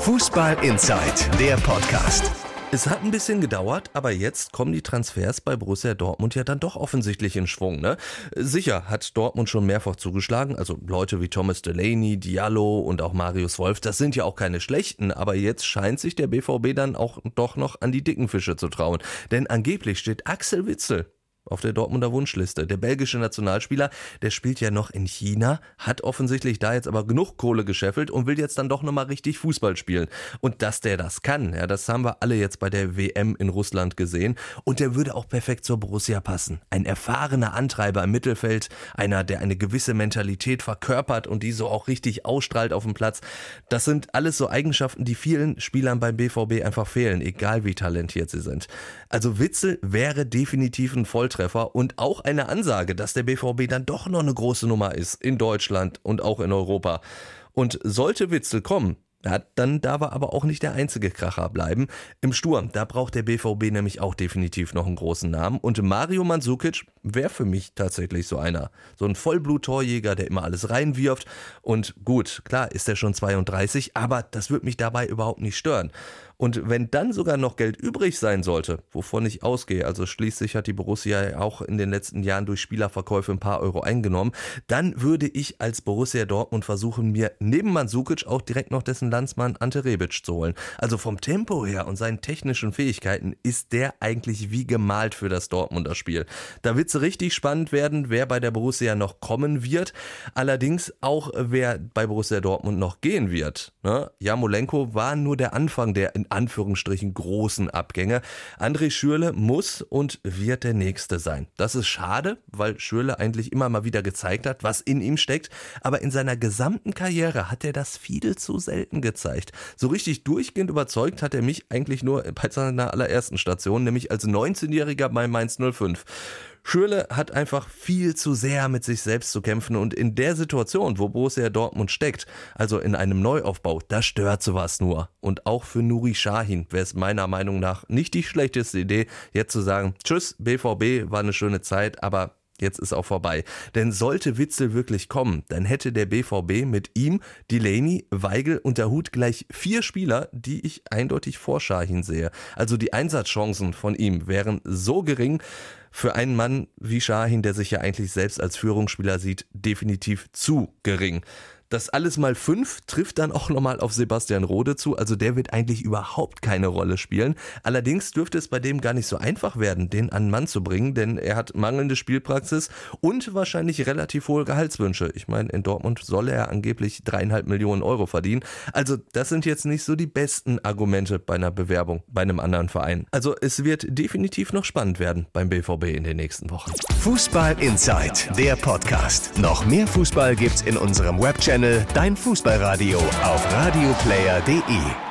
Fußball Inside, der Podcast. Es hat ein bisschen gedauert, aber jetzt kommen die Transfers bei Borussia Dortmund ja dann doch offensichtlich in Schwung. Ne? Sicher hat Dortmund schon mehrfach zugeschlagen, also Leute wie Thomas Delaney, Diallo und auch Marius Wolf, das sind ja auch keine schlechten, aber jetzt scheint sich der BVB dann auch doch noch an die dicken Fische zu trauen. Denn angeblich steht Axel Witzel auf der Dortmunder Wunschliste. Der belgische Nationalspieler, der spielt ja noch in China, hat offensichtlich da jetzt aber genug Kohle gescheffelt und will jetzt dann doch nochmal richtig Fußball spielen. Und dass der das kann, ja, das haben wir alle jetzt bei der WM in Russland gesehen. Und der würde auch perfekt zur Borussia passen. Ein erfahrener Antreiber im Mittelfeld, einer, der eine gewisse Mentalität verkörpert und die so auch richtig ausstrahlt auf dem Platz. Das sind alles so Eigenschaften, die vielen Spielern beim BVB einfach fehlen, egal wie talentiert sie sind. Also Witzel wäre definitiv ein Volltreffer Volltreffer und auch eine Ansage, dass der BVB dann doch noch eine große Nummer ist in Deutschland und auch in Europa. Und sollte Witzel kommen, ja, dann darf er aber auch nicht der einzige Kracher bleiben. Im Sturm, da braucht der BVB nämlich auch definitiv noch einen großen Namen. Und Mario Mandzukic wäre für mich tatsächlich so einer. So ein Vollblut-Torjäger, der immer alles reinwirft. Und gut, klar ist er schon 32, aber das wird mich dabei überhaupt nicht stören. Und wenn dann sogar noch Geld übrig sein sollte, wovon ich ausgehe, also schließlich hat die Borussia ja auch in den letzten Jahren durch Spielerverkäufe ein paar Euro eingenommen, dann würde ich als Borussia Dortmund versuchen, mir neben Mandzukic auch direkt noch dessen Landsmann Ante Rebic zu holen. Also vom Tempo her und seinen technischen Fähigkeiten ist der eigentlich wie gemalt für das Dortmunder Spiel. Da wird es richtig spannend werden, wer bei der Borussia noch kommen wird. Allerdings auch, wer bei Borussia Dortmund noch gehen wird. Ne? Jamolenko war nur der Anfang der in Anführungsstrichen großen Abgänge. André Schürle muss und wird der Nächste sein. Das ist schade, weil Schürle eigentlich immer mal wieder gezeigt hat, was in ihm steckt. Aber in seiner gesamten Karriere hat er das viel zu selten gezeigt. So richtig durchgehend überzeugt hat er mich eigentlich nur bei seiner allerersten Station, nämlich als 19-Jähriger bei Mainz 05. Schürle hat einfach viel zu sehr mit sich selbst zu kämpfen und in der Situation, wo Borussia Dortmund steckt, also in einem Neuaufbau, da stört sowas nur. Und auch für Nuri Sahin wäre es meiner Meinung nach nicht die schlechteste Idee, jetzt zu sagen, tschüss, BVB, war eine schöne Zeit, aber Jetzt ist auch vorbei. Denn sollte Witzel wirklich kommen, dann hätte der BVB mit ihm, Delaney, Weigel und der Hut gleich vier Spieler, die ich eindeutig vor Schahin sehe. Also die Einsatzchancen von ihm wären so gering, für einen Mann wie Shahin, der sich ja eigentlich selbst als Führungsspieler sieht, definitiv zu gering. Das alles mal fünf trifft dann auch nochmal auf Sebastian Rode zu, also der wird eigentlich überhaupt keine Rolle spielen. Allerdings dürfte es bei dem gar nicht so einfach werden, den an Mann zu bringen, denn er hat mangelnde Spielpraxis und wahrscheinlich relativ hohe Gehaltswünsche. Ich meine, in Dortmund soll er angeblich dreieinhalb Millionen Euro verdienen. Also das sind jetzt nicht so die besten Argumente bei einer Bewerbung bei einem anderen Verein. Also es wird definitiv noch spannend werden beim BVB in den nächsten Wochen. Fußball Inside, der Podcast. Noch mehr Fußball gibt's in unserem Webchannel Channel Dein Fußballradio auf radioplayer.de.